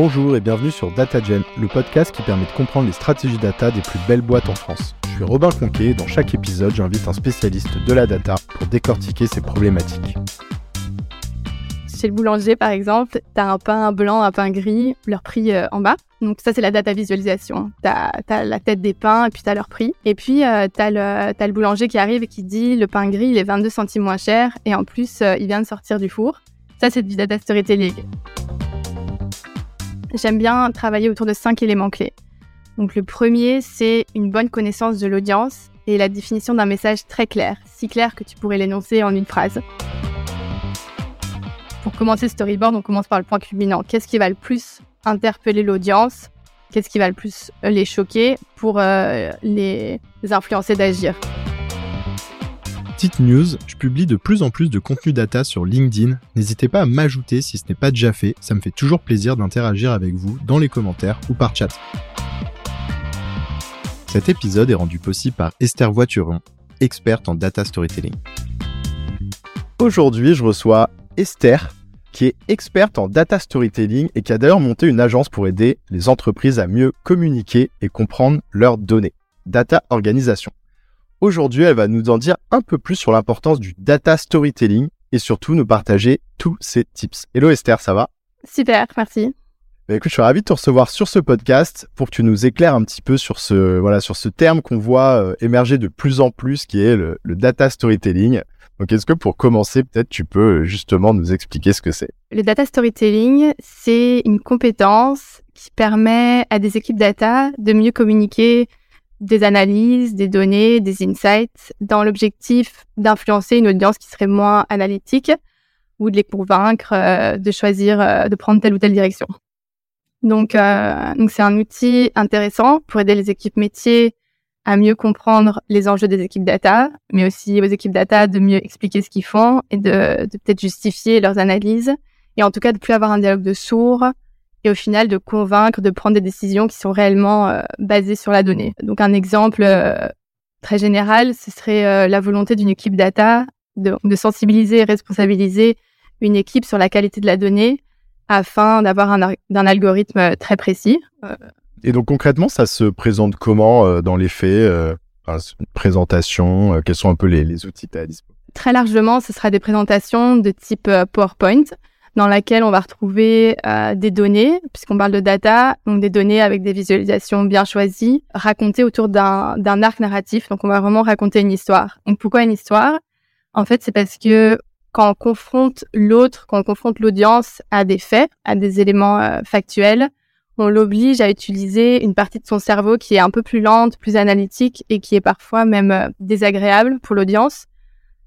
Bonjour et bienvenue sur DataGen, le podcast qui permet de comprendre les stratégies data des plus belles boîtes en France. Je suis Robin Conquet et dans chaque épisode, j'invite un spécialiste de la data pour décortiquer ces problématiques. Chez le boulanger, par exemple, tu as un pain blanc, un pain gris, leur prix euh, en bas. Donc ça, c'est la data visualisation. Tu as, la tête des pains et puis tu as leur prix. Et puis, euh, tu as, le boulanger qui arrive et qui dit le pain gris, il est 22 centimes moins cher et en plus, euh, il vient de sortir du four. Ça, c'est du data storytelling. J'aime bien travailler autour de cinq éléments clés. Donc le premier, c'est une bonne connaissance de l'audience et la définition d'un message très clair, si clair que tu pourrais l'énoncer en une phrase. Pour commencer le storyboard, on commence par le point culminant. Qu'est-ce qui va le plus interpeller l'audience? Qu'est-ce qui va le plus les choquer pour euh, les influencer d'agir? Petite news, je publie de plus en plus de contenu data sur LinkedIn. N'hésitez pas à m'ajouter si ce n'est pas déjà fait, ça me fait toujours plaisir d'interagir avec vous dans les commentaires ou par chat. Cet épisode est rendu possible par Esther Voituron, experte en data storytelling. Aujourd'hui, je reçois Esther, qui est experte en data storytelling et qui a d'ailleurs monté une agence pour aider les entreprises à mieux communiquer et comprendre leurs données. Data Organisation. Aujourd'hui, elle va nous en dire un peu plus sur l'importance du data storytelling et surtout nous partager tous ses tips. Hello Esther, ça va? Super, merci. Bah, écoute, je suis ravi de te recevoir sur ce podcast pour que tu nous éclaires un petit peu sur ce, voilà, sur ce terme qu'on voit euh, émerger de plus en plus qui est le data storytelling. Donc, est-ce que pour commencer, peut-être tu peux justement nous expliquer ce que c'est? Le data storytelling, c'est une compétence qui permet à des équipes data de mieux communiquer des analyses, des données, des insights dans l'objectif d'influencer une audience qui serait moins analytique ou de les convaincre euh, de choisir euh, de prendre telle ou telle direction. Donc, euh, donc c'est un outil intéressant pour aider les équipes métiers à mieux comprendre les enjeux des équipes data, mais aussi aux équipes data de mieux expliquer ce qu'ils font et de, de peut-être justifier leurs analyses, et en tout cas de plus avoir un dialogue de sourds, et au final de convaincre, de prendre des décisions qui sont réellement euh, basées sur la donnée. Donc un exemple euh, très général, ce serait euh, la volonté d'une équipe data de, de, sensibiliser et responsabiliser une équipe sur la qualité de la donnée afin d'avoir un, un, algorithme très précis. Et donc concrètement, ça se présente comment dans les faits Une présentation Quels sont un peu les, les outils à disposition Très largement, ce sera des présentations de type PowerPoint dans laquelle on va retrouver des données, puisqu'on parle de data, donc des données avec des visualisations bien choisies, racontées autour d'un arc narratif. Donc on va vraiment raconter une histoire. Donc pourquoi une histoire? En fait, c'est parce que quand on confronte l'autre, quand on confronte l'audience à des faits, à des éléments factuels, on l'oblige à utiliser une partie de son cerveau qui est un peu plus lente, plus analytique et qui est parfois même euh, désagréable pour l'audience.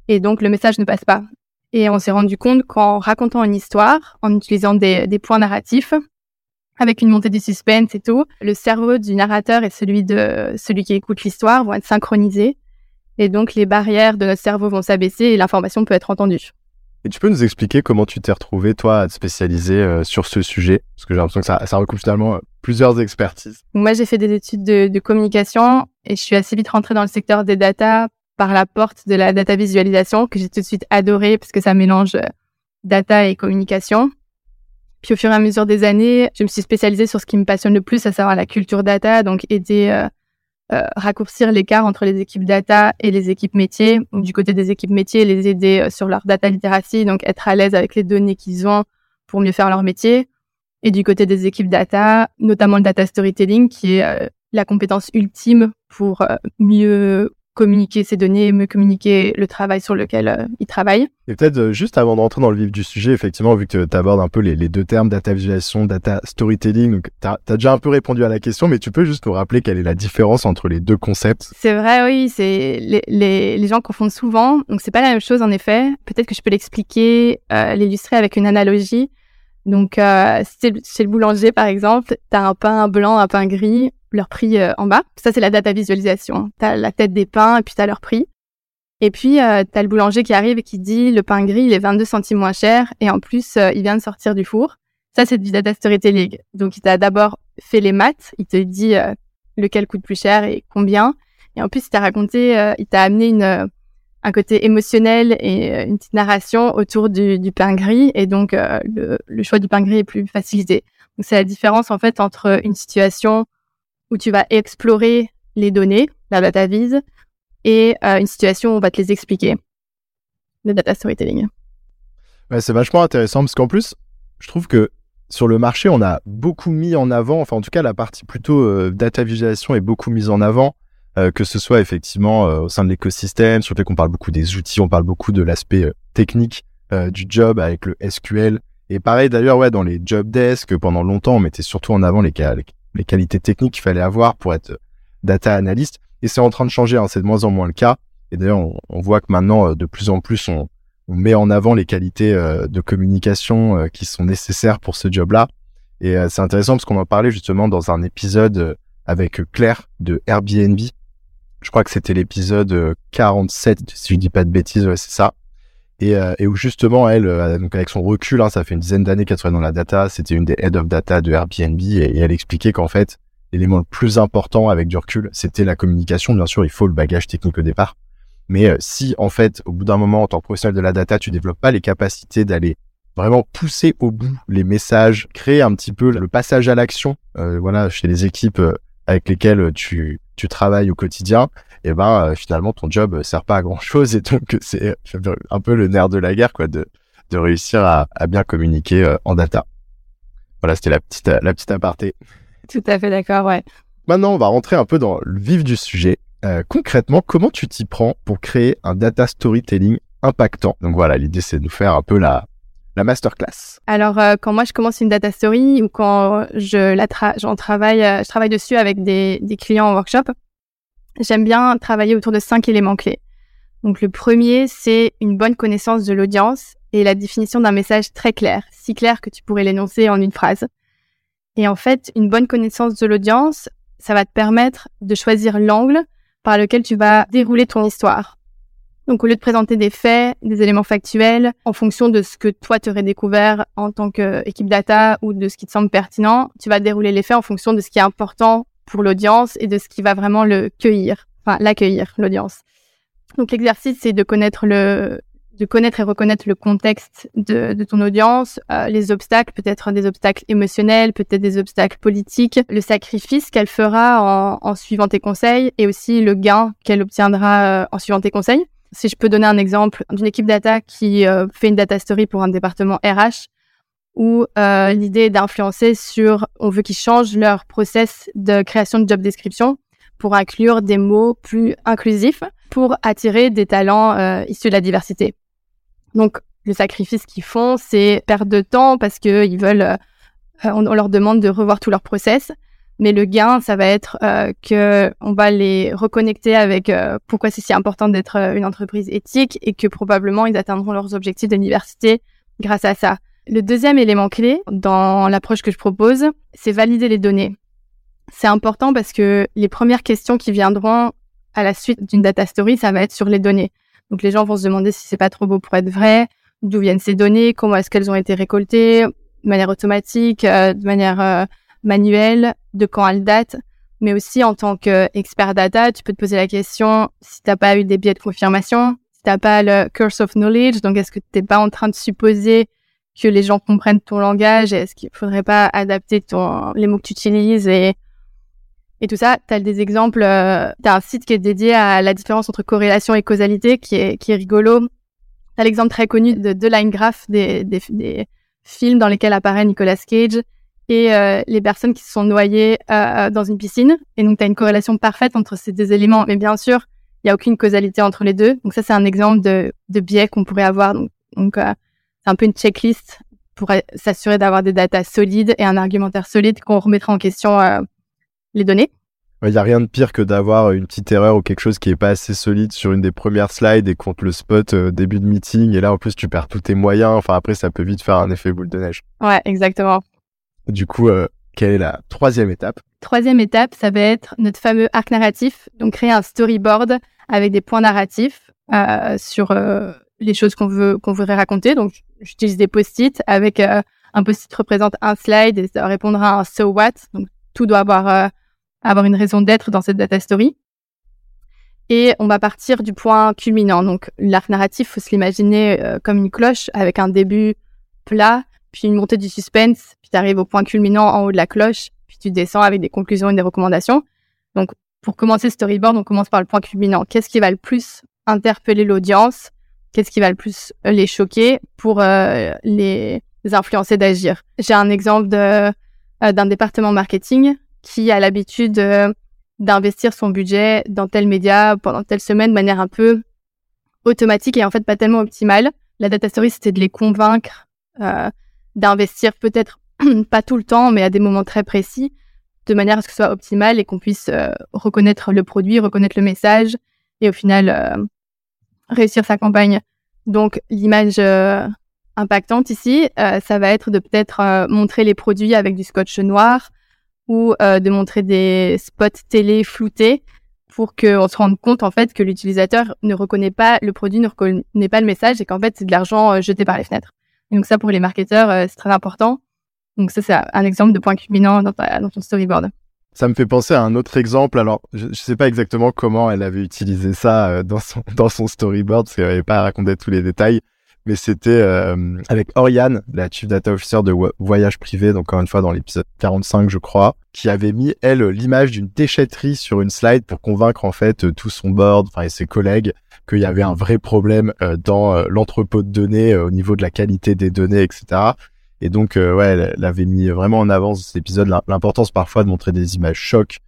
Et donc le message ne passe pas. Et on s'est rendu compte qu'en racontant une histoire, en utilisant des, points narratifs, avec une montée du suspense et tout, le cerveau du narrateur et celui de celui qui écoute l'histoire vont être synchronisés. Et donc les barrières de notre cerveau vont s'abaisser et l'information peut être entendue. Et tu peux nous expliquer comment tu t'es retrouvé, toi, à te spécialiser euh, sur ce sujet? Parce que j'ai l'impression que ça, ça recoupe finalement euh, plusieurs expertises. Moi, j'ai fait des études de, de, communication et je suis assez vite rentrée dans le secteur des data par la porte de la data visualisation que j'ai tout de suite adoré parce que ça mélange euh, data et communication. Puis au fur et à mesure des années, je me suis spécialisée sur ce qui me passionne le plus, à savoir la culture data, donc aider euh, raccourcir l'écart entre les équipes data et les équipes métiers. Du côté des équipes métiers, les aider euh, sur leur data literacy, donc être à l'aise avec les données qu'ils ont pour mieux faire leur métier. Et du côté des équipes data, notamment le data storytelling, qui est euh, la compétence ultime pour mieux communiquer ces données, me communiquer le travail sur lequel euh, il travaille. Et peut-être euh, juste avant de rentrer dans le vif du sujet, effectivement, vu que tu abordes un peu les, deux termes, data visualisation, data storytelling, donc tu as, déjà un peu répondu à la question, mais tu peux juste nous rappeler quelle est la différence entre les deux concepts? C'est vrai, oui, c'est les, les, les, gens confondent souvent, donc c'est pas la même chose en effet. Peut-être que je peux l'expliquer, euh, l'illustrer avec une analogie. Donc, euh, chez le boulanger, par exemple, tu as un pain blanc, un pain gris, leur prix euh, en bas. Ça, c'est la data visualisation. Tu as la tête des pains et puis tu as leur prix. Et puis, euh, tu as le boulanger qui arrive et qui dit le pain gris, il est 22 centimes moins cher et en plus, euh, il vient de sortir du four. Ça, c'est du data storytelling. Donc, il t'a d'abord fait les maths. Il te dit lequel coûte plus cher et combien. Et en plus, il t'a raconté, il t'a amené une, un côté émotionnel et une petite narration autour du, du pain gris. Et donc, le, le, choix du pain gris est plus facilité. Donc, c'est la différence, en fait, entre une situation où tu vas explorer les données, la data vise, et euh, une situation où on va te les expliquer, le data storytelling. Ouais, c'est vachement intéressant parce qu'en plus, je trouve que sur le marché, on a beaucoup mis en avant, enfin en tout cas la partie plutôt data visualisation est beaucoup mise en avant euh, que ce soit effectivement euh, au sein de l'écosystème, sur lequel on parle beaucoup des outils, on parle beaucoup de l'aspect euh, technique du job avec le SQL. Et pareil d'ailleurs, ouais, dans les job desks, pendant longtemps, on mettait surtout en avant les, les qualités techniques qu'il fallait avoir pour être data analyst. Et c'est en train de changer, hein, c'est de moins en moins le cas. Et d'ailleurs, on, voit que maintenant, de plus en plus, on, met en avant les qualités de communication qui sont nécessaires pour ce job-là. Et c'est intéressant parce qu'on en parlait justement dans un épisode avec Claire de Airbnb, je crois que c'était l'épisode 47, euh, si je dis pas de bêtises, ouais, c'est ça. Et, euh, et, où justement, elle, euh, donc avec son recul, hein, ça fait une dizaine d'années qu'elle travaille dans la data, c'était une des head of data de Airbnb, et, elle expliquait qu'en fait, l'élément le plus important avec du recul, c'était la communication. Bien sûr, il faut le bagage technique au départ. Mais si, en fait, au bout d'un moment, en tant que professionnel de la data, tu développes pas les capacités d'aller vraiment pousser au bout les messages, créer un petit peu le passage à l'action, voilà, chez les équipes avec lesquelles tu, tu travailles au quotidien, et eh ben euh, finalement ton job sert pas à grand chose et donc c'est un peu le nerf de la guerre quoi de de réussir à, à bien communiquer euh, en data. Voilà, c'était la petite la petite aparté. Tout à fait d'accord, ouais. Maintenant, on va rentrer un peu dans le vif du sujet. Euh, concrètement, comment tu t'y prends pour créer un data storytelling impactant? Donc voilà, l'idée c'est de nous faire un peu la la masterclass Alors, euh, quand moi je commence une data story ou quand je la j'en travaille, euh, je travaille dessus avec des, des clients en workshop, j'aime bien travailler autour de cinq éléments clés. Donc, le premier, c'est une bonne connaissance de l'audience et la définition d'un message très clair, si clair que tu pourrais l'énoncer en une phrase. Et en fait, une bonne connaissance de l'audience, ça va te permettre de choisir l'angle par lequel tu vas dérouler ton histoire. Donc, au lieu de présenter des faits, des éléments factuels, en fonction de ce que toi tu aurais découvert en tant qu'équipe data ou de ce qui te semble pertinent, tu vas dérouler les faits en fonction de ce qui est important pour l'audience et de ce qui va vraiment le cueillir, enfin l'accueillir, l'audience. Donc, l'exercice, c'est de connaître le, de connaître et reconnaître le contexte de, ton audience, euh, les obstacles, peut-être des obstacles émotionnels, peut-être des obstacles politiques, le sacrifice qu'elle fera en, en, suivant tes conseils et aussi le gain qu'elle obtiendra euh, en suivant tes conseils. Si je peux donner un exemple d'une équipe data qui euh, fait une data story pour un département RH, où euh, l'idée est d'influencer sur, on veut qu'ils changent leur process de création de job description pour inclure des mots plus inclusifs, pour attirer des talents euh, issus de la diversité. Donc, le sacrifice qu'ils font, c'est perdre de temps parce qu'ils veulent, on, leur demande de revoir tout leur process. Mais le gain, ça va être euh, que on va les reconnecter avec euh, pourquoi c'est si important d'être euh, une entreprise éthique et que probablement ils atteindront leurs objectifs d'université grâce à ça. Le deuxième élément clé dans l'approche que je propose, c'est valider les données. C'est important parce que les premières questions qui viendront à la suite d'une data story, ça va être sur les données. Donc les gens vont se demander si c'est pas trop beau pour être vrai, d'où viennent ces données, comment est-ce qu'elles ont été récoltées, de manière automatique, de manière manuelle, de quand elle date, mais aussi en tant qu'expert data, tu peux te poser la question si t'as pas eu des biais de confirmation, si t'as pas le curse of knowledge, donc est-ce que t'es pas en train de supposer que les gens comprennent ton langage, est-ce qu'il faudrait pas adapter ton, les mots que tu utilises et, et tout ça? Tu as des exemples, euh, tu as un site qui est dédié à la différence entre corrélation et causalité qui est, qui est rigolo. Tu l'exemple très connu de deux line graph des, des, des films dans lesquels apparaît Nicolas Cage et euh, les personnes qui se sont noyées euh, dans une piscine. Et donc, tu as une corrélation parfaite entre ces deux éléments. Mais bien sûr, il n'y a aucune causalité entre les deux. Donc, ça, c'est un exemple de, de biais qu'on pourrait avoir. Donc, donc euh, c'est un peu une checklist pour s'assurer d'avoir des datas solides et un argumentaire solide qu'on remettra en question les données. Il n'y a rien de pire que d'avoir une petite erreur ou quelque chose qui n'est pas assez solide sur une des premières slides et qu'on te le spot début de meeting. Et là, en plus, tu perds tous tes moyens. Enfin, après, ça peut vite faire un effet boule de neige. Ouais, exactement. Du coup, euh, quelle est la troisième étape? Troisième étape, ça va être notre fameux arc narratif. Donc, créer un storyboard avec des points narratifs euh, sur euh, les choses qu'on veut qu'on voudrait raconter. Donc, j'utilise des post-it avec un post-it représente un slide et ça répondra à un so what. Donc, tout doit avoir avoir une raison d'être dans cette data story. Et on va partir du point culminant. Donc l'arc narratif, faut se l'imaginer euh, comme une cloche avec un début plat, puis une montée du suspense, puis tu arrives au point culminant en haut de la cloche, puis tu descends avec des conclusions et des recommandations. Donc pour commencer le storyboard, on commence par le point culminant. Qu'est-ce qui va le plus interpeller l'audience? Qu'est-ce qui va le plus les choquer pour euh, les, influencer d'agir? J'ai un exemple euh, d'un département marketing qui a l'habitude d'investir son budget dans tel média pendant telle semaine de manière un peu automatique et en fait pas tellement optimale. La data story, c'était de les convaincre euh, d'investir peut-être pas tout le temps, mais à des moments très précis, de manière à ce que ce soit optimal et qu'on puisse euh, reconnaître le produit, reconnaître le message et au final euh, réussir sa campagne. Donc l'image impactante ici, ça va être de peut-être montrer les produits avec du scotch noir, ou euh, de montrer des spots télé floutés pour qu'on se rende compte en fait que l'utilisateur ne reconnaît pas le produit, ne reconnaît pas le message et qu'en fait c'est de l'argent euh, jeté par les fenêtres. Donc ça pour les marketeurs euh, c'est très important. Donc ça c'est un exemple de point culminant dans, ton storyboard. Ça me fait penser à un autre exemple. Alors je, ne sais pas exactement comment elle avait utilisé ça dans son dans son storyboard parce qu'elle n'avait pas raconté tous les détails mais c'était euh, avec Oriane, la Chief Data Officer de Voyage Privé, donc encore une fois dans l'épisode 45 je crois, qui avait mis elle l'image d'une déchetterie sur une slide pour convaincre en fait tout son board, enfin et ses collègues qu'il y avait un vrai problème euh, dans euh, l'entrepôt de données au niveau de la qualité des données, etc. Et donc ouais, elle, avait mis vraiment en avant cet épisode l'importance parfois de montrer des images chocs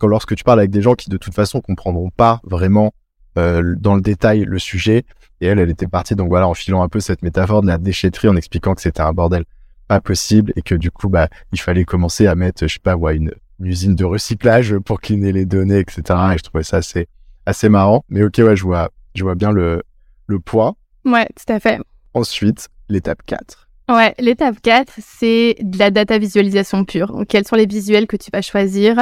lorsque tu parles avec des gens qui de toute façon comprendront pas vraiment dans le détail le sujet et elle, elle était partie, donc voilà, en filant un peu cette métaphore de la déchetterie, en expliquant que c'était un bordel pas possible et que du coup, bah, il fallait commencer à mettre, je sais pas, ouais, une, usine de recyclage pour cleaner les données, etc. Et je trouvais ça assez, assez marrant. Mais ok, ouais, je vois, je vois bien le, le point. Ouais, tout à fait. Ensuite, l'étape 4. Ouais, l'étape 4, c'est de la data visualisation pure. Quels sont les visuels que tu vas choisir?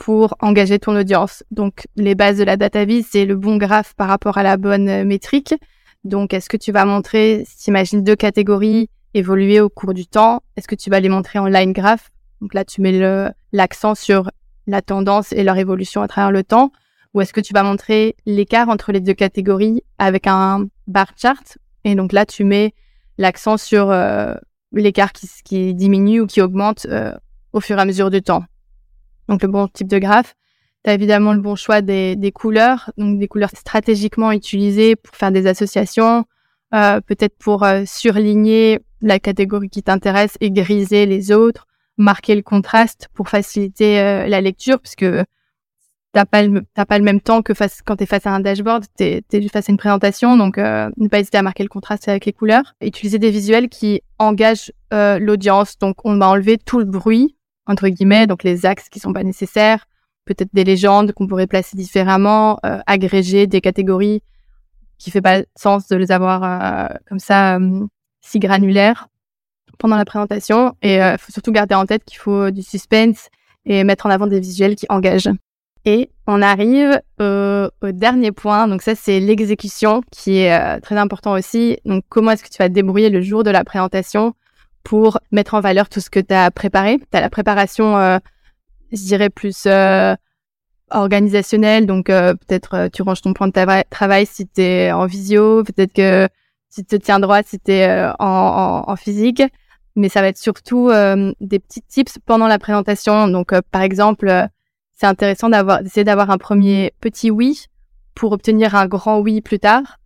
Pour engager ton audience. Donc, les bases de la data vis, c'est le bon graphe par rapport à la bonne métrique. Donc, est-ce que tu vas montrer, imagines deux catégories évoluer au cours du temps, est-ce que tu vas les montrer en line graph Donc là, tu mets l'accent sur la tendance et leur évolution à travers le temps. Ou est-ce que tu vas montrer l'écart entre les deux catégories avec un bar chart? Et donc là, tu mets l'accent sur euh, l'écart qui, qui, diminue ou qui augmente euh, au fur et à mesure du temps donc le bon type de graphe. Tu as évidemment le bon choix des, couleurs, donc des couleurs stratégiquement utilisées pour faire des associations, euh, peut-être pour euh, surligner la catégorie qui t'intéresse et griser les autres, marquer le contraste pour faciliter euh, la lecture, puisque t'as pas le pas le même temps que face, quand tu es face à un dashboard, tu es, face à une présentation, donc ne pas hésiter à marquer le contraste avec les couleurs. Utiliser des visuels qui engagent l'audience, donc on va enlever tout le bruit entre guillemets, donc les axes qui sont pas nécessaires, peut-être des légendes qu'on pourrait placer différemment, euh, agréger des catégories qui fait pas sens de les avoir euh, comme ça euh, si granulaires pendant la présentation. Et il faut surtout garder en tête qu'il faut du suspense et mettre en avant des visuels qui engagent. Et on arrive au dernier point. Donc ça, c'est l'exécution qui est très important aussi. Donc comment est-ce que tu vas te débrouiller le jour de la présentation pour mettre en valeur tout ce que tu as préparé. Tu as la préparation, euh, je dirais, plus euh, organisationnelle. Donc, euh, peut-être tu ranges ton point de travail si tu es en visio. Peut-être que tu te tiens droit si tu es en, en, en, physique. Mais ça va être surtout des petits tips pendant la présentation. Donc, par exemple, c'est intéressant d'avoir d'essayer d'avoir un premier petit oui pour obtenir un grand oui plus tard.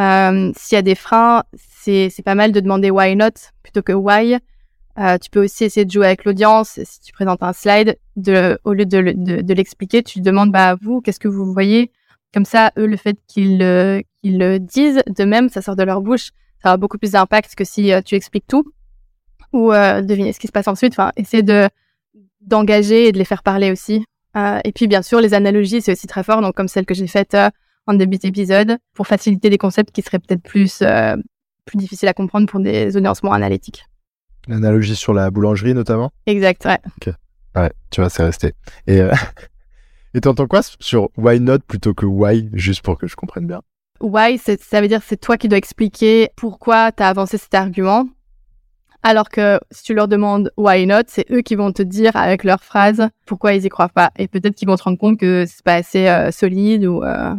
Euh, S'il y a des freins, c'est pas mal de demander why not plutôt que why. Euh, tu peux aussi essayer de jouer avec l'audience. Si tu présentes un slide, de, au lieu de, de, de l'expliquer, tu demandes bah vous, qu'est-ce que vous voyez? Comme ça, eux, le fait qu'ils qu'ils le disent, de même, ça sort de leur bouche, ça a beaucoup plus d'impact que si euh, tu expliques tout ou euh, deviner ce qui se passe ensuite. Enfin, essayer de d'engager et de les faire parler aussi. Euh, et puis bien sûr, les analogies, c'est aussi très fort. Donc comme celle que j'ai faite en début d'épisode pour faciliter des concepts qui seraient peut-être plus, euh, plus difficiles à comprendre pour des audiences moins analytiques. L'analogie sur la boulangerie notamment? Exact, ouais. Ok. Ouais, tu vois, c'est resté. Et euh, t'entends quoi sur why not plutôt que why, juste pour que je comprenne bien? Why, ça veut dire c'est toi qui dois expliquer pourquoi tu as avancé cet argument. Alors que si tu leur demandes why not, c'est eux qui vont te dire avec leurs phrases pourquoi ils y croient pas. Et peut-être qu'ils vont te rendre compte que c'est pas assez euh, solide ou. Euh...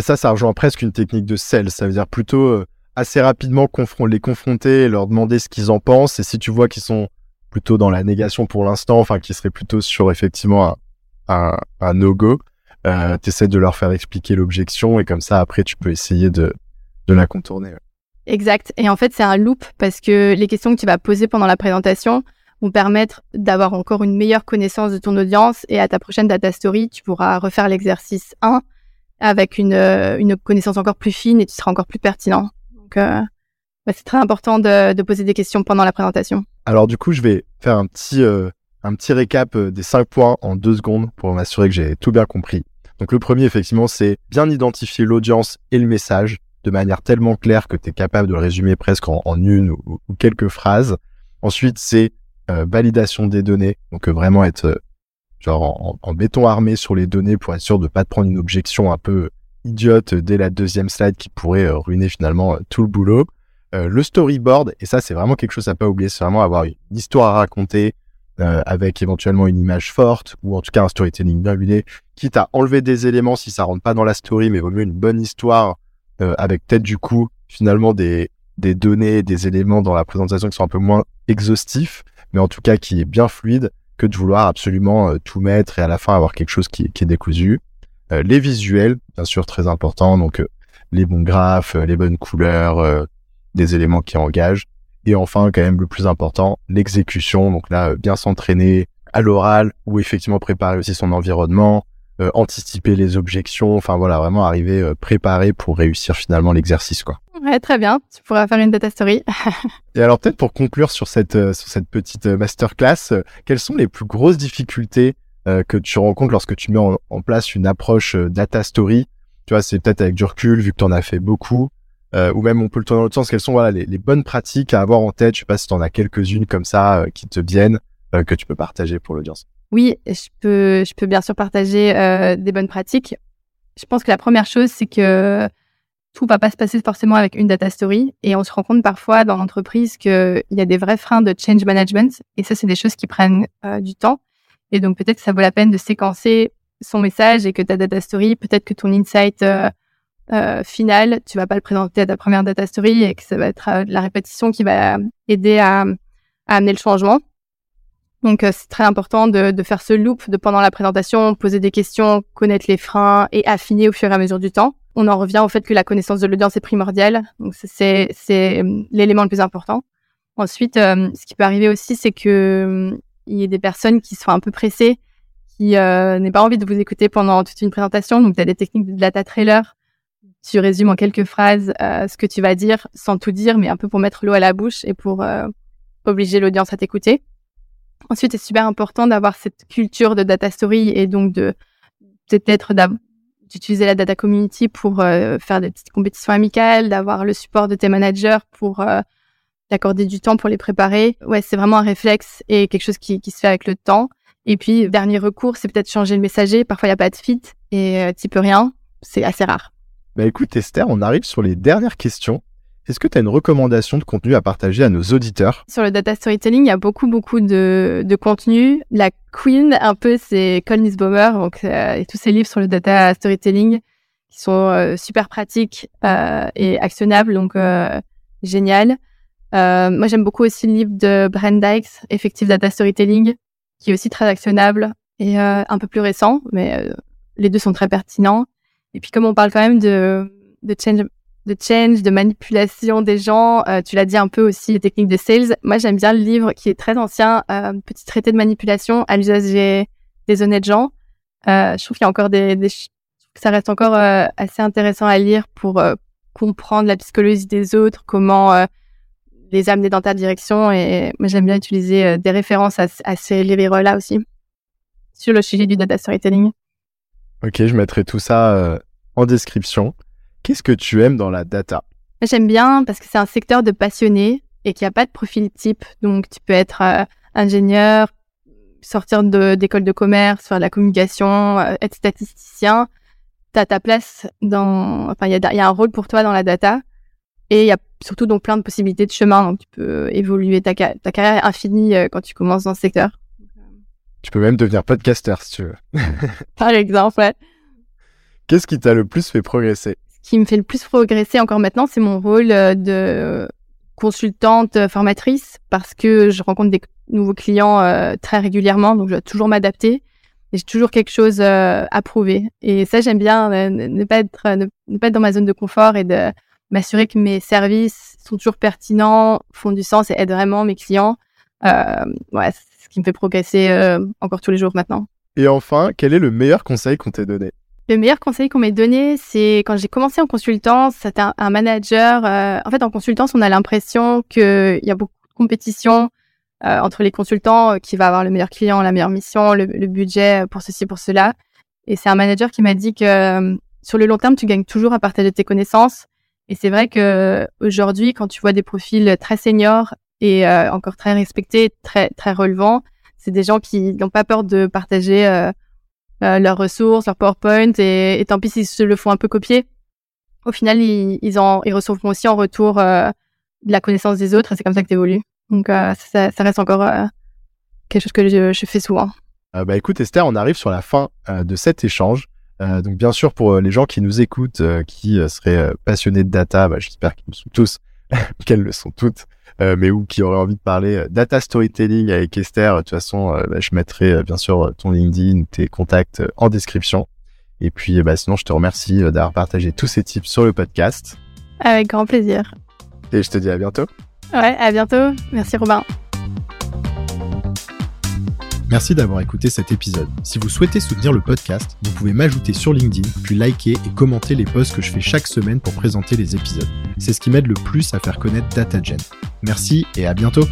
Ça, ça rejoint presque une technique de sales. Ça veut dire plutôt euh, assez rapidement les confronter leur demander ce qu'ils en pensent. Et si tu vois qu'ils sont plutôt dans la négation pour l'instant, enfin qu'ils seraient plutôt sur effectivement un, un, no-go, euh, tu essaies de leur faire expliquer l'objection et comme ça après tu peux essayer de, de la contourner. Exact. Et en fait, c'est un loop parce que les questions que tu vas poser pendant la présentation vont permettre d'avoir encore une meilleure connaissance de ton audience et à ta prochaine data story, tu pourras refaire l'exercice 1 avec une, euh, une connaissance encore plus fine et tu seras encore plus pertinent. Donc, euh, c'est très important de, poser des questions pendant la présentation. Alors du coup, je vais faire un petit, euh, un petit récap des cinq points en deux secondes pour m'assurer que j'ai tout bien compris. Donc le premier, effectivement, c'est bien identifier l'audience et le message de manière tellement claire que tu es capable de le résumer presque en, une ou, quelques phrases. Ensuite, c'est validation des données, donc vraiment être en, béton armé sur les données pour être sûr de pas te prendre une objection un peu idiote dès la deuxième slide qui pourrait ruiner finalement tout le boulot. le storyboard, et ça c'est vraiment quelque chose à pas oublier, c'est vraiment avoir une histoire à raconter avec éventuellement une image forte ou en tout cas un storytelling bien huilé, quitte à enlever des éléments si ça rentre pas dans la story, mais vaut mieux une bonne histoire euh, avec peut-être du coup finalement des, des données, des éléments dans la présentation qui sont un peu moins exhaustifs, mais en tout cas qui est bien fluide, que de vouloir absolument euh, tout mettre et à la fin avoir quelque chose qui, est décousu. Euh, les visuels, bien sûr, très important, donc les bons graphes, les bonnes couleurs, des éléments qui engagent. Et enfin, quand même le plus important, l'exécution. Donc là, bien s'entraîner à l'oral ou effectivement préparer aussi son environnement, euh, anticiper les objections, enfin voilà, vraiment arriver euh, préparé pour réussir finalement l'exercice quoi. Ouais, très bien, tu pourras faire une data story. Et alors peut-être pour conclure sur cette euh, sur cette petite masterclass, quelles sont les plus grosses difficultés que tu rencontres lorsque tu mets en, place une approche data story? Tu vois, c'est peut-être avec du recul vu que tu en as fait beaucoup. ou même on peut le tourner dans l'autre sens, quelles sont voilà les, les, bonnes pratiques à avoir en tête? Je sais pas si tu en as quelques-unes comme ça qui te viennent que tu peux partager pour l'audience. Oui, je peux, je peux bien sûr partager euh, des bonnes pratiques. Je pense que la première chose, c'est que tout va pas se passer forcément avec une data story. Et on se rend compte parfois dans l'entreprise qu'il y a des vrais freins de change management. Et ça, c'est des choses qui prennent euh, du temps. Et donc, peut-être que ça vaut la peine de séquencer son message et que ta data story, peut-être que ton insight euh, euh, final, tu vas pas le présenter à ta première data story et que ça va être la répétition qui va aider à, à amener le changement. Donc euh, c'est très important de, de, faire ce loop de pendant la présentation, poser des questions, connaître les freins et affiner au fur et à mesure du temps. On en revient au fait que la connaissance de l'audience est primordiale. Donc c'est c'est euh, l'élément le plus important. Ensuite, euh, ce qui peut arriver aussi, c'est que il y ait des personnes qui sont un peu pressées, qui n'aient pas envie de vous écouter pendant toute une présentation. Donc tu as des techniques de data trailer. Tu résumes en quelques phrases ce que tu vas dire sans tout dire, mais un peu pour mettre l'eau à la bouche et pour obliger l'audience à t'écouter. Ensuite, c'est super important d'avoir cette culture de data story et donc de peut-être d'utiliser la data community pour euh, faire des petites compétitions amicales, d'avoir le support de tes managers pour euh, t'accorder du temps pour les préparer. Ouais, c'est vraiment un réflexe et quelque chose qui, se fait avec le temps. Et puis, dernier recours, c'est peut-être changer le messager. Parfois, il n'y a pas de fit et euh, tu peux rien. C'est assez rare. Bah écoute Esther, on arrive sur les dernières questions. Est-ce que tu as une recommandation de contenu à partager à nos auditeurs? Sur le data storytelling, il y a beaucoup, beaucoup de, de contenu. La queen, un peu, c'est Colin Baumer, donc, euh, et tous ses livres sur le data storytelling qui sont euh, super pratiques euh, et actionnables, donc euh, génial. Euh, moi, j'aime beaucoup aussi le livre de Brent Dykes, Effective Data Storytelling, qui est aussi très actionnable et un peu plus récent, mais les deux sont très pertinents. Et puis, comme on parle quand même de, de change de change, de manipulation des gens. Euh, tu l'as dit un peu aussi, les techniques de sales. Moi, j'aime bien le livre qui est très ancien, euh, Petit traité de manipulation à l'usage des, honnêtes gens. Euh, je trouve qu'il y a encore des, des ça reste encore euh, assez intéressant à lire pour euh, comprendre la psychologie des autres, comment les amener dans ta direction. Et moi, j'aime bien utiliser des références à, à ces livres-là aussi sur le sujet du data storytelling. Ok, je mettrai tout ça en description. Qu'est-ce que tu aimes dans la data? J'aime bien parce que c'est un secteur de passionnés et qu'il n'y a pas de profil type. Donc, tu peux être euh, ingénieur, sortir d'école de, commerce, faire de la communication, euh, être statisticien. Tu as ta place dans. Enfin, il y a, y a, un rôle pour toi dans la data. Et il y a surtout donc plein de possibilités de chemin. Donc tu peux évoluer ta, ta carrière est infinie quand tu commences dans ce secteur. Tu peux même devenir podcaster si tu veux. Par exemple, ouais. Qu'est-ce qui t'a le plus fait progresser? Qui me fait le plus progresser encore maintenant, c'est mon rôle de consultante formatrice parce que je rencontre des nouveaux clients euh, très régulièrement, donc je dois toujours m'adapter et j'ai toujours quelque chose euh, à prouver. Et ça, j'aime bien euh, ne, pas être ne, pas être dans ma zone de confort et de m'assurer que mes services sont toujours pertinents, font du sens et aident vraiment mes clients. ouais, c'est ce qui me fait progresser encore tous les jours maintenant. Et enfin, quel est le meilleur conseil qu'on t'ait donné? Le meilleur conseil qu'on m'ait donné, c'est quand j'ai commencé en consultance, c'était un, manager. Euh, en fait, en consultance, on a l'impression qu'il y a beaucoup de compétition euh, entre les consultants, euh, qui va avoir le meilleur client, la meilleure mission, le, budget pour ceci, pour cela. Et c'est un manager qui m'a dit que sur le long terme, tu gagnes toujours à partager tes connaissances. Et c'est vrai que aujourd'hui, quand tu vois des profils très seniors et encore très respectés, très très relevants, c'est des gens qui n'ont pas peur de partager euh, leurs ressources, leur PowerPoint, et, tant pis s'ils se le font un peu copier. Au final, ils, ils, en, ils recevront aussi en retour euh, de la connaissance des autres, et c'est comme ça que tu évolues. Donc euh, ça, reste encore quelque chose que je, je fais souvent. bah écoute Esther, on arrive sur la fin de cet échange. donc bien sûr pour les gens qui nous écoutent, qui seraient passionnés de data, bah, j'espère qu'ils le sont tous, qu'elles le sont toutes. Euh, mais ou qui aurait envie de parler euh, data storytelling avec Esther, de toute façon, euh, bah, je mettrai bien sûr ton LinkedIn, tes contacts en description. Et puis, bah, sinon, je te remercie d'avoir partagé tous ces tips sur le podcast. Avec grand plaisir. Et je te dis à bientôt. Ouais, à bientôt. Merci Robin. Merci d'avoir écouté cet épisode. Si vous souhaitez soutenir le podcast, vous pouvez m'ajouter sur LinkedIn, puis liker et commenter les posts que je fais chaque semaine pour présenter les épisodes. C'est ce qui m'aide le plus à faire connaître DataGen. Merci et à bientôt